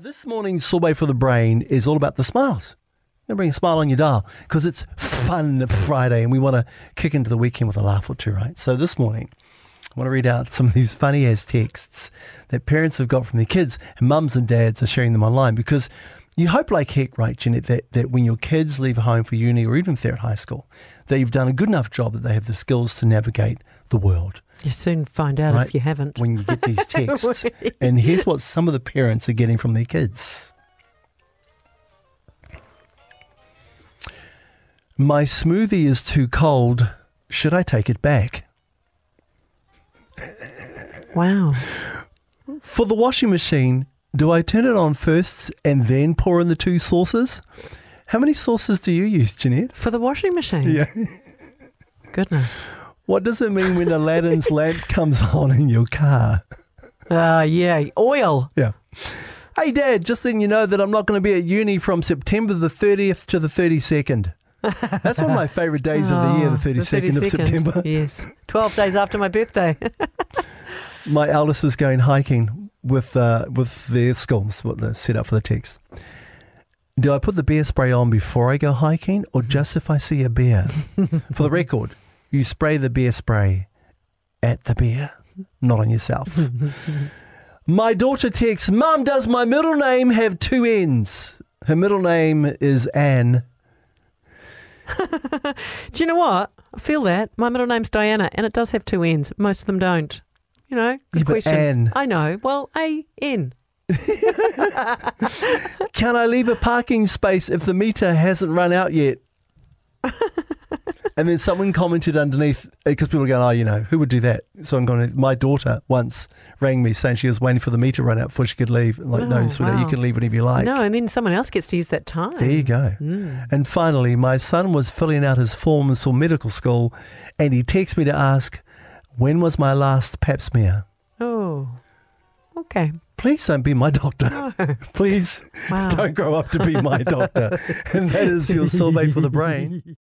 This morning's sorbet for the brain is all about the smiles. And bring a smile on your dial because it's fun Friday and we want to kick into the weekend with a laugh or two, right? So this morning, I want to read out some of these funny ass texts that parents have got from their kids and mums and dads are sharing them online because you hope like heck, right, Jeanette, that, that when your kids leave home for uni or even if they're at high school, that you've done a good enough job that they have the skills to navigate the world. You soon find out Right. if you haven't. when you get these texts. and here's what some of the parents are getting from their kids. My smoothie is too cold. Should I take it back? Wow. For the washing machine, do I turn it on first and then pour in the two sauces? How many sauces do you use, Jeanette? For the washing machine. Yeah. Goodness. What does it mean when Aladdin's lamp comes on in your car? Ah, yeah. Oil. Yeah. Hey, Dad, just letting you know that I'm not going to be at uni from September the 30th to the 32nd. That's one of my favourite days of the year, the Oh, 32nd, of September. Yes. 12 days after my birthday. My eldest was going hiking with uh, with their. That's what they set up for the text. Do I put the bear spray on before I go hiking or just if I see a bear? for the record, you spray the bear spray at the bear, not on yourself. my daughter texts, Mum, does my middle name have two N's? Her middle name is Anne. Do you know what? I feel that. My middle name's Diana, and it does have two N's. Most of them don't. You know, good Yeah, question. Anne. I know. Well, A N. Can I leave a parking space if the meter hasn't run out yet? and then someone commented underneath because people are going, "Oh, you know, who would do that?" So I'm going. My daughter once rang me saying she was waiting for the meter to run out before she could leave. Like, no, Oh, sweetheart, you can leave whenever you like. no, and then someone else gets to use that time. There you go. Mm. And finally, my son was filling out his forms for medical school, and he texted me to ask, "When was my last Pap smear?" Oh. Okay. Please don't be my doctor. Oh, Please wow. don't grow up to be my doctor. and that is your sorbet for the brain.